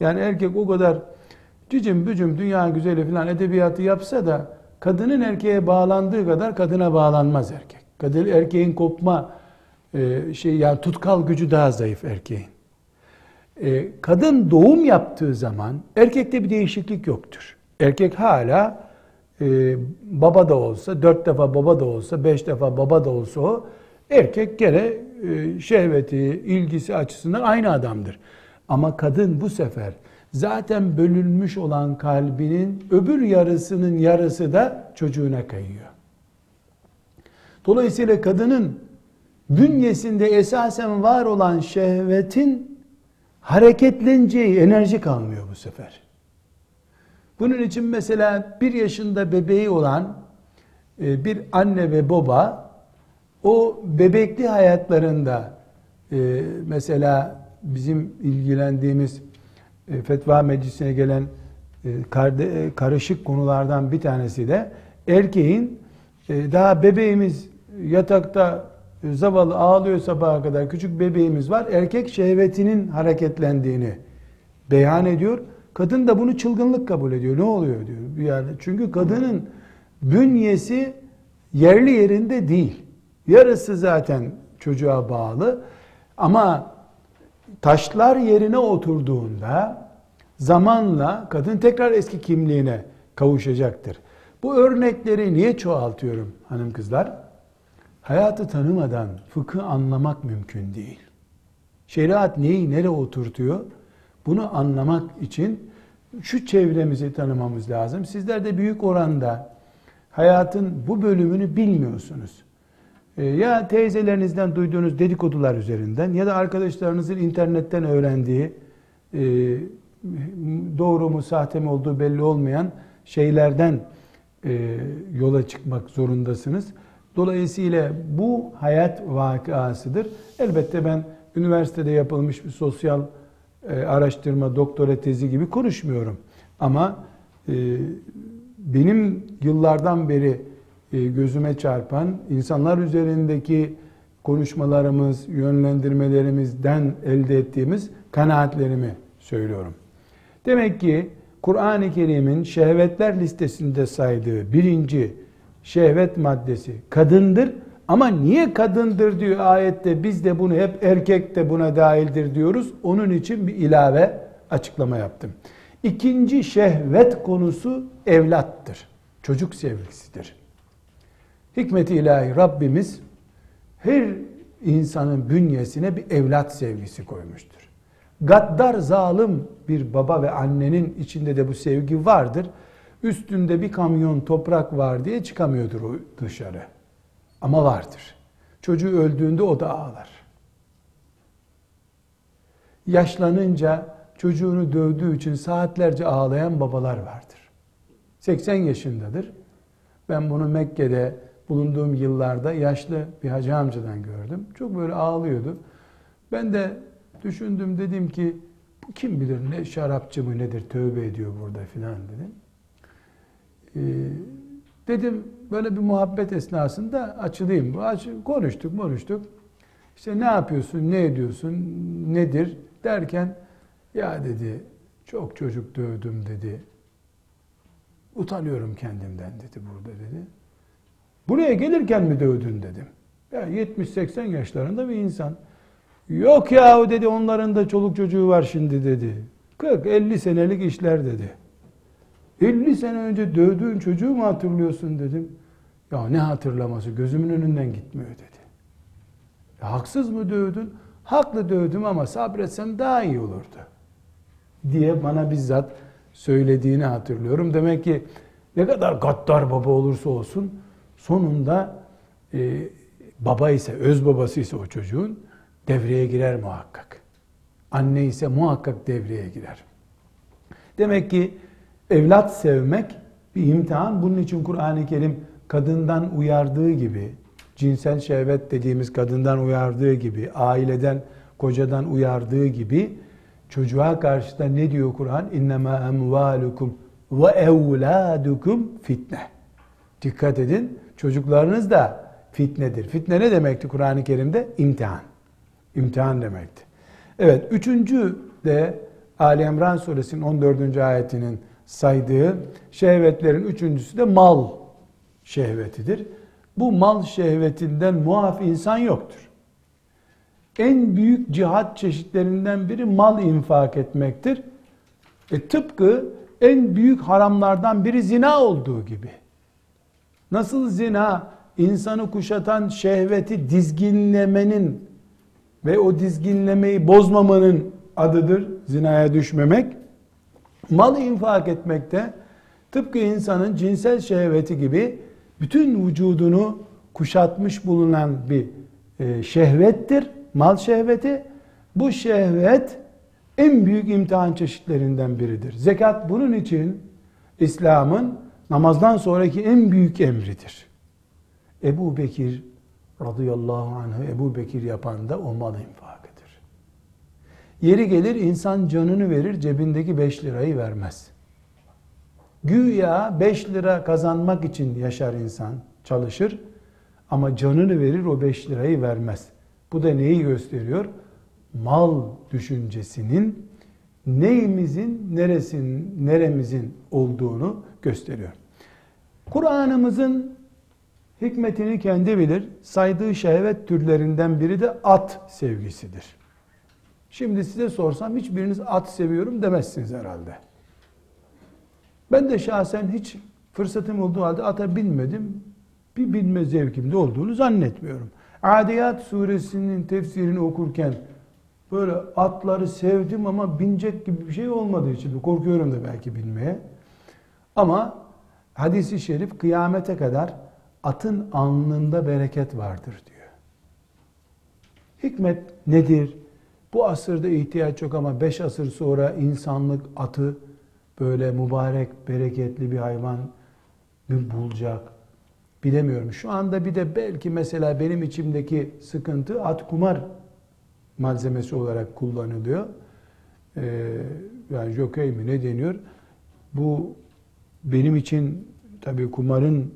Yani erkek o kadar cicim bücüm dünya güzeli falan edebiyatı yapsa da kadının erkeğe bağlandığı kadar kadına bağlanmaz erkek. Kadın erkeğin kopma e, şey yani tutkal gücü daha zayıf erkeğin. E, kadın doğum yaptığı zaman erkekte bir değişiklik yoktur. Erkek hala e, baba da olsa, dört defa baba da olsa, beş defa baba da olsa o erkek gene e, şehveti, ilgisi açısından aynı adamdır. Ama kadın bu sefer zaten bölünmüş olan kalbinin öbür yarısının yarısı da çocuğuna kayıyor. Dolayısıyla kadının bünyesinde esasen var olan şehvetin hareketleneceği enerji kalmıyor bu sefer. Bunun için mesela bir yaşında bebeği olan e, bir anne ve baba o bebekli hayatlarında e, mesela bizim ilgilendiğimiz e, fetva meclisine gelen karışık konulardan bir tanesi de erkeğin daha bebeğimiz yatakta zavallı ağlıyor sabaha kadar küçük bebeğimiz var. Erkek şehvetinin hareketlendiğini beyan ediyor. Kadın da bunu çılgınlık kabul ediyor. Ne oluyor diyor yerde. Çünkü kadının bünyesi yerli yerinde değil. Yarısı zaten çocuğa bağlı. Ama taşlar yerine oturduğunda zamanla kadın tekrar eski kimliğine kavuşacaktır. Bu örnekleri niye çoğaltıyorum hanım kızlar? Hayatı tanımadan fıkı anlamak mümkün değil. Şeriat neyi nereye oturtuyor? Bunu anlamak için şu çevremizi tanımamız lazım. Sizler de büyük oranda hayatın bu bölümünü bilmiyorsunuz. Ee, ya teyzelerinizden duyduğunuz dedikodular üzerinden ya da arkadaşlarınızın internetten öğrendiği e, doğru mu sahte mi olduğu belli olmayan şeylerden e, yola çıkmak zorundasınız. Dolayısıyla bu hayat vakasıdır. Elbette ben üniversitede yapılmış bir sosyal e, araştırma, doktora tezi gibi konuşmuyorum. Ama e, benim yıllardan beri e, gözüme çarpan insanlar üzerindeki konuşmalarımız, yönlendirmelerimizden elde ettiğimiz kanaatlerimi söylüyorum. Demek ki Kur'an-ı Kerim'in şehvetler listesinde saydığı birinci şehvet maddesi kadındır. Ama niye kadındır diyor ayette biz de bunu hep erkek de buna dahildir diyoruz. Onun için bir ilave açıklama yaptım. İkinci şehvet konusu evlattır. Çocuk sevgisidir. Hikmeti ilahi Rabbimiz her insanın bünyesine bir evlat sevgisi koymuştur. Gaddar zalim bir baba ve annenin içinde de bu sevgi vardır. Üstünde bir kamyon toprak var diye çıkamıyordur o dışarı. Ama vardır. Çocuğu öldüğünde o da ağlar. Yaşlanınca çocuğunu dövdüğü için saatlerce ağlayan babalar vardır. 80 yaşındadır. Ben bunu Mekke'de bulunduğum yıllarda yaşlı bir hacı amcadan gördüm. Çok böyle ağlıyordu. Ben de düşündüm dedim ki bu kim bilir ne şarapçı mı nedir tövbe ediyor burada filan dedim. Ee, dedim böyle bir muhabbet esnasında açılayım. Konuştuk konuştuk. İşte ne yapıyorsun, ne ediyorsun, nedir derken ya dedi çok çocuk dövdüm dedi. Utanıyorum kendimden dedi burada dedi. Buraya gelirken mi dövdün dedim. Ya 70-80 yaşlarında bir insan. Yok ya dedi onların da çoluk çocuğu var şimdi dedi. 40-50 senelik işler dedi. 50 sene önce dövdüğün çocuğu mu hatırlıyorsun dedim. Ya ne hatırlaması gözümün önünden gitmiyor dedi. Ya haksız mı dövdün? Haklı dövdüm ama sabretsem daha iyi olurdu. Diye bana bizzat söylediğini hatırlıyorum. Demek ki ne kadar gaddar baba olursa olsun sonunda e, baba ise, öz babası ise o çocuğun devreye girer muhakkak. Anne ise muhakkak devreye girer. Demek ki evlat sevmek bir imtihan. Bunun için Kur'an-ı Kerim kadından uyardığı gibi, cinsel şehvet dediğimiz kadından uyardığı gibi, aileden, kocadan uyardığı gibi çocuğa karşı da ne diyor Kur'an? İnnemâ emvâlukum ve evlâdukum fitne. Dikkat edin, çocuklarınız da fitnedir. Fitne ne demekti Kur'an-ı Kerim'de? İmtihan. İmtihan demekti. Evet, üçüncü de Ali İmran suresinin 14. ayetinin saydığı şehvetlerin üçüncüsü de mal şehvetidir. Bu mal şehvetinden muaf insan yoktur. en büyük cihat çeşitlerinden biri mal infak etmektir. E tıpkı en büyük haramlardan biri zina olduğu gibi. Nasıl zina insanı kuşatan şehveti dizginlemenin ve o dizginlemeyi bozmamanın adıdır zinaya düşmemek. Mal infak etmekte tıpkı insanın cinsel şehveti gibi bütün vücudunu kuşatmış bulunan bir e, şehvettir. Mal şehveti. Bu şehvet en büyük imtihan çeşitlerinden biridir. Zekat bunun için İslam'ın namazdan sonraki en büyük emridir. Ebu Bekir radıyallahu anh Ebu Bekir yapan da o mal infakıdır. Yeri gelir insan canını verir cebindeki 5 lirayı vermez. Güya 5 lira kazanmak için yaşar insan, çalışır ama canını verir o 5 lirayı vermez. Bu da neyi gösteriyor? Mal düşüncesinin neyimizin, neresin, neremizin olduğunu gösteriyor. Kur'an'ımızın hikmetini kendi bilir. Saydığı şehvet türlerinden biri de at sevgisidir. Şimdi size sorsam hiçbiriniz at seviyorum demezsiniz herhalde. Ben de şahsen hiç fırsatım olduğu halde ata binmedim. Bir binme zevkimde olduğunu zannetmiyorum. Adiyat suresinin tefsirini okurken böyle atları sevdim ama binecek gibi bir şey olmadığı için korkuyorum da belki binmeye. Ama hadisi şerif kıyamete kadar atın alnında bereket vardır diyor. Hikmet nedir? Bu asırda ihtiyaç yok ama beş asır sonra insanlık atı böyle mübarek, bereketli bir hayvan bir bulacak. Bilemiyorum. Şu anda bir de belki mesela benim içimdeki sıkıntı at kumar malzemesi olarak kullanılıyor. Ee, yani jokey mi ne deniyor? Bu benim için tabii kumarın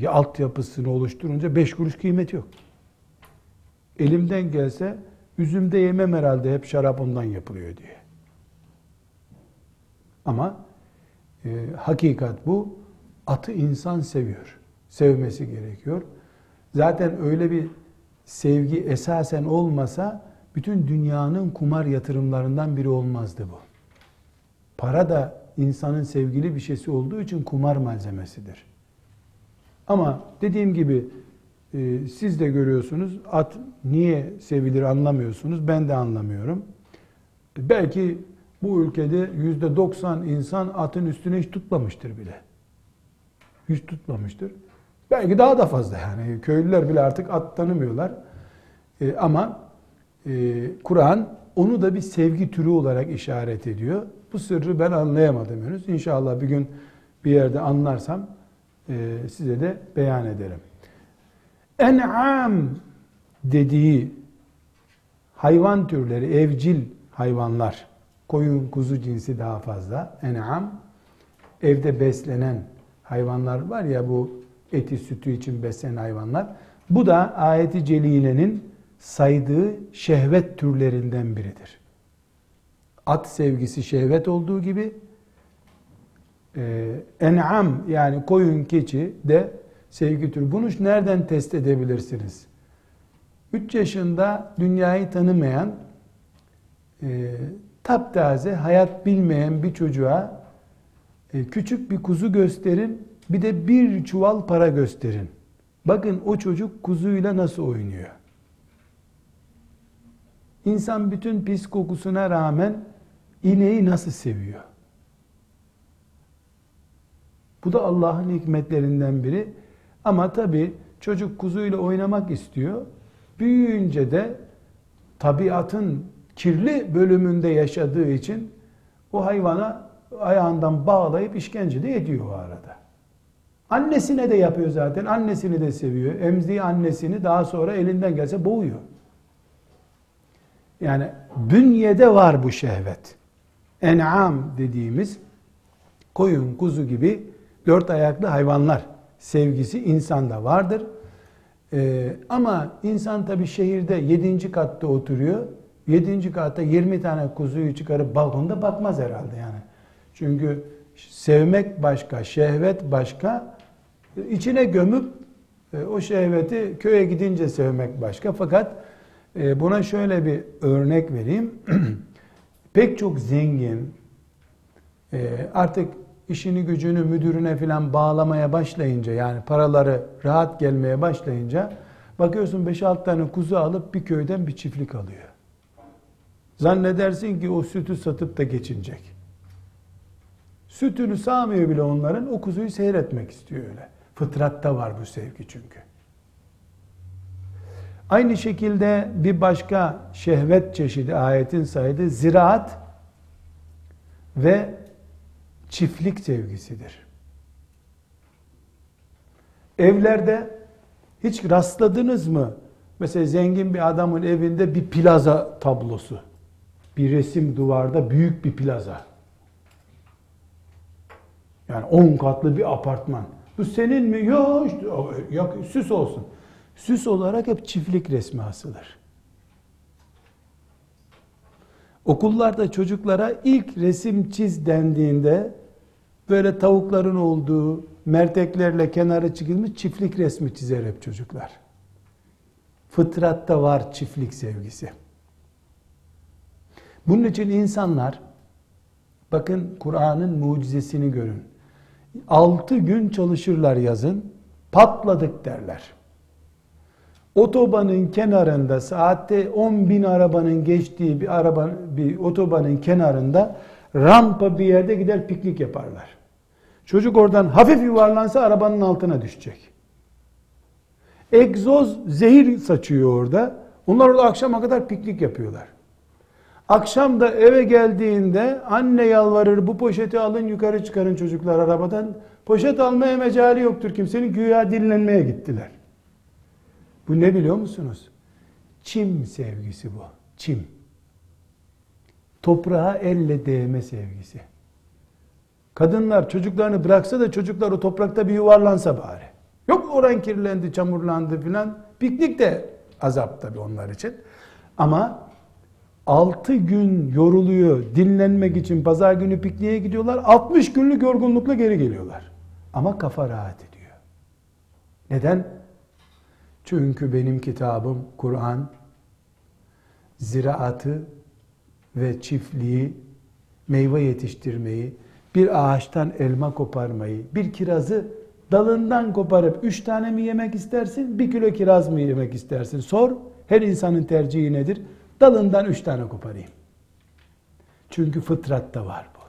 e, altyapısını oluşturunca beş kuruş kıymet yok. Elimden gelse üzümde yemem herhalde hep şarap ondan yapılıyor diye. Ama e, hakikat bu. Atı insan seviyor. Sevmesi gerekiyor. Zaten öyle bir sevgi esasen olmasa bütün dünyanın kumar yatırımlarından biri olmazdı bu. Para da insanın sevgili bir şeysi olduğu için kumar malzemesidir. Ama dediğim gibi e, siz de görüyorsunuz at niye sevilir anlamıyorsunuz. Ben de anlamıyorum. Belki bu ülkede yüzde 90 insan atın üstüne hiç tutmamıştır bile. Hiç tutmamıştır. Belki daha da fazla yani. Köylüler bile artık at tanımıyorlar. E, ama e, Kur'an onu da bir sevgi türü olarak işaret ediyor. Bu sırrı ben anlayamadım henüz. İnşallah bir gün bir yerde anlarsam e, size de beyan ederim. En'am dediği hayvan türleri, evcil hayvanlar, koyun, kuzu cinsi daha fazla. En'am, evde beslenen hayvanlar var ya bu eti sütü için beslenen hayvanlar. Bu da ayeti celilenin saydığı şehvet türlerinden biridir. At sevgisi şehvet olduğu gibi e, en'am yani koyun keçi de sevgi türü. Bunu nereden test edebilirsiniz? 3 yaşında dünyayı tanımayan e, taptaze hayat bilmeyen bir çocuğa e, küçük bir kuzu gösterin bir de bir çuval para gösterin. Bakın o çocuk kuzuyla nasıl oynuyor. İnsan bütün pis kokusuna rağmen ineği nasıl seviyor? Bu da Allah'ın hikmetlerinden biri. Ama tabi çocuk kuzuyla oynamak istiyor. Büyüyünce de tabiatın kirli bölümünde yaşadığı için o hayvana ayağından bağlayıp işkence de ediyor o arada. Annesine de yapıyor zaten. Annesini de seviyor. Emziği annesini daha sonra elinden gelse boğuyor. Yani bünyede var bu şehvet. En'am dediğimiz koyun, kuzu gibi dört ayaklı hayvanlar sevgisi insanda vardır. Ee, ama insan tabi şehirde yedinci katta oturuyor. Yedinci katta 20 tane kuzuyu çıkarıp balkonda bakmaz herhalde yani. Çünkü sevmek başka, şehvet başka. İçine gömüp e, o şehveti köye gidince sevmek başka. Fakat E, buna şöyle bir örnek vereyim. <clears throat> Pek çok zengin e, artık işini gücünü müdürüne filan bağlamaya başlayınca yani paraları rahat gelmeye başlayınca bakıyorsun 5-6 tane kuzu alıp bir köyden bir çiftlik alıyor. Zannedersin ki o sütü satıp da geçinecek. Sütünü sağmıyor bile onların o kuzuyu seyretmek istiyor öyle. Fıtratta var bu sevgi çünkü. Aynı şekilde bir başka şehvet çeşidi ayetin saydığı ziraat ve çiftlik sevgisidir. Evlerde hiç rastladınız mı? Mesela zengin bir adamın evinde bir plaza tablosu. Bir resim duvarda büyük bir plaza. Yani 10 katlı bir apartman. Bu senin mi? Yok yok, süs olsun. Süs olarak hep çiftlik resmi asılır. Okullarda çocuklara ilk resim çiz dendiğinde böyle tavukların olduğu, merteklerle kenara çıkılmış çiftlik resmi çizer hep çocuklar. Fıtratta var çiftlik sevgisi. Bunun için insanlar bakın Kur'an'ın mucizesini görün. Altı gün çalışırlar yazın, patladık derler. Otobanın kenarında saatte 10 bin arabanın geçtiği bir araba bir otobanın kenarında rampa bir yerde gider piknik yaparlar. Çocuk oradan hafif yuvarlansa arabanın altına düşecek. Egzoz zehir saçıyor orada. Onlar orada akşama kadar piknik yapıyorlar. Akşam da eve geldiğinde anne yalvarır bu poşeti alın yukarı çıkarın çocuklar arabadan. Poşet almaya mecali yoktur kimsenin güya dinlenmeye gittiler. Bu ne biliyor musunuz? Çim sevgisi bu. Çim. Toprağa elle değme sevgisi. Kadınlar çocuklarını bıraksa da çocuklar o toprakta bir yuvarlansa bari. Yok oran kirlendi, çamurlandı filan. Piknik de azap tabii onlar için. Ama 6 gün yoruluyor dinlenmek için pazar günü pikniğe gidiyorlar. 60 günlük yorgunlukla geri geliyorlar. Ama kafa rahat ediyor. Neden? Çünkü benim kitabım Kur'an ziraatı ve çiftliği, meyve yetiştirmeyi, bir ağaçtan elma koparmayı, bir kirazı dalından koparıp üç tane mi yemek istersin, bir kilo kiraz mı yemek istersin? Sor, her insanın tercihi nedir? Dalından üç tane koparayım. Çünkü fıtratta var bu.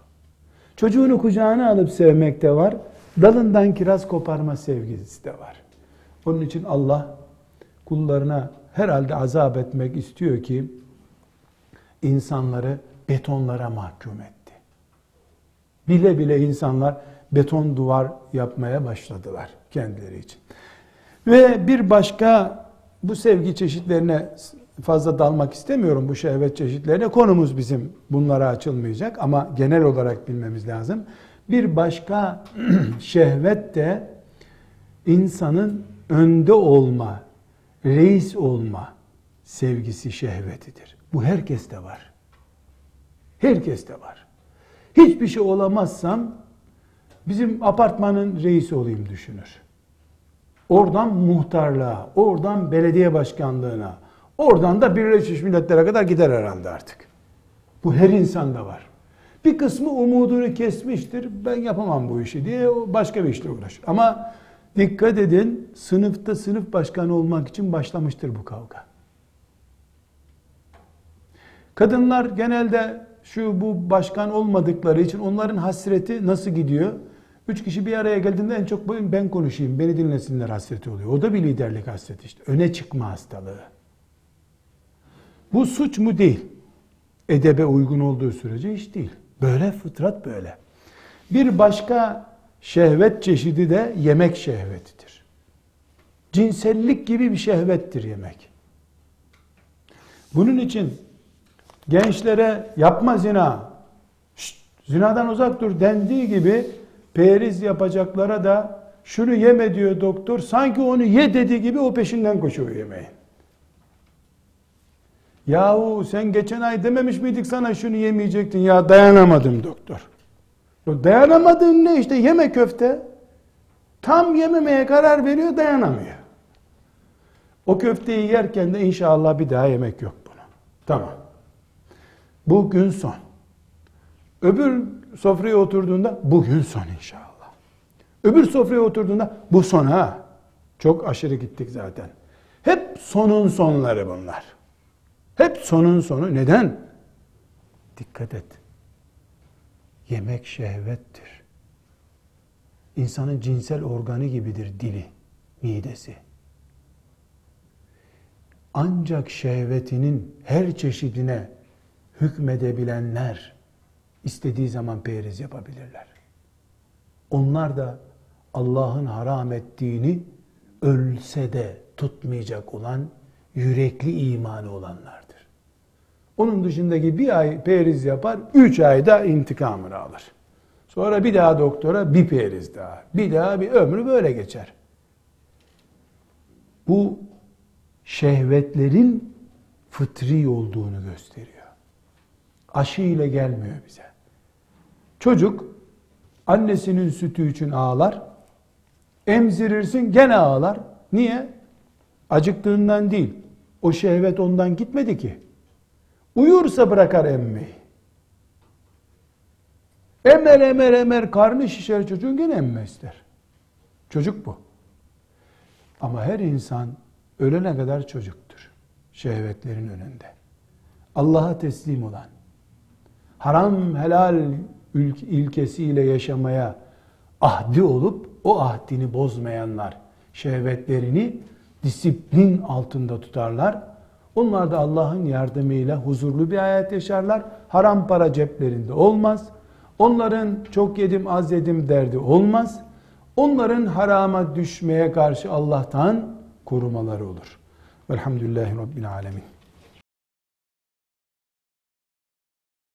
Çocuğunu kucağına alıp sevmek de var, dalından kiraz koparma sevgisi de var. Onun için Allah kullarına herhalde azap etmek istiyor ki insanları betonlara mahkum etti. Bile bile insanlar beton duvar yapmaya başladılar kendileri için. Ve bir başka bu sevgi çeşitlerine fazla dalmak istemiyorum bu şehvet çeşitlerine. Konumuz bizim bunlara açılmayacak ama genel olarak bilmemiz lazım. Bir başka <clears throat> şehvet de insanın önde olma, reis olma sevgisi şehvetidir. Bu herkeste var. Herkeste var. Hiçbir şey olamazsam bizim apartmanın reisi olayım düşünür. Oradan muhtarlığa, oradan belediye başkanlığına, oradan da Birleşmiş Milletler'e kadar gider herhalde artık. Bu her insanda var. Bir kısmı umudunu kesmiştir. Ben yapamam bu işi diye başka bir işle uğraşır. Ama dikkat edin sınıfta sınıf başkanı olmak için başlamıştır bu kavga. Kadınlar genelde şu bu başkan olmadıkları için onların hasreti nasıl gidiyor? Üç kişi bir araya geldiğinde en çok ben konuşayım, beni dinlesinler hasreti oluyor. O da bir liderlik hasreti işte. Öne çıkma hastalığı. Bu suç mu değil? Edebe uygun olduğu sürece hiç değil. Böyle fıtrat böyle. Bir başka şehvet çeşidi de yemek şehvetidir. Cinsellik gibi bir şehvettir yemek. Bunun için gençlere yapma zina, şşt, zinadan uzak dur dendiği gibi periz yapacaklara da şunu yeme diyor doktor. Sanki onu ye dediği gibi o peşinden koşuyor yemeğin. Yahu sen geçen ay dememiş miydik sana şunu yemeyecektin ya dayanamadım doktor. Dayanamadığın ne işte yeme köfte. Tam yememeye karar veriyor dayanamıyor. O köfteyi yerken de inşallah bir daha yemek yok bunu. Tamam. Bugün son. Öbür sofraya oturduğunda bugün son inşallah. Öbür sofraya oturduğunda bu son ha. Çok aşırı gittik zaten. Hep sonun sonları bunlar. Hep sonun sonu. Neden? Dikkat et. Yemek şehvettir. İnsanın cinsel organı gibidir dili, midesi. Ancak şehvetinin her çeşidine hükmedebilenler istediği zaman periz yapabilirler. Onlar da Allah'ın haram ettiğini ölse de tutmayacak olan yürekli imanı olanlardır. Onun dışındaki bir ay periz yapar, üç ayda intikamını alır. Sonra bir daha doktora bir periz daha. Bir daha bir ömrü böyle geçer. Bu şehvetlerin fıtri olduğunu gösteriyor. Aşı ile gelmiyor bize. Çocuk annesinin sütü için ağlar. Emzirirsin gene ağlar. Niye? Acıktığından değil. O şehvet ondan gitmedi ki. Uyursa bırakar emmeyi. Emer emer emer karnı şişer çocuğun gene emme ister. Çocuk bu. Ama her insan ölene kadar çocuktur. Şehvetlerin önünde. Allah'a teslim olan, haram helal ilkesiyle yaşamaya ahdi olup o ahdini bozmayanlar şehvetlerini disiplin altında tutarlar. Onlar da Allah'ın yardımıyla huzurlu bir hayat yaşarlar. Haram para ceplerinde olmaz. Onların çok yedim az yedim derdi olmaz. Onların harama düşmeye karşı Allah'tan korumaları olur. Velhamdülillahi Rabbil Alemin.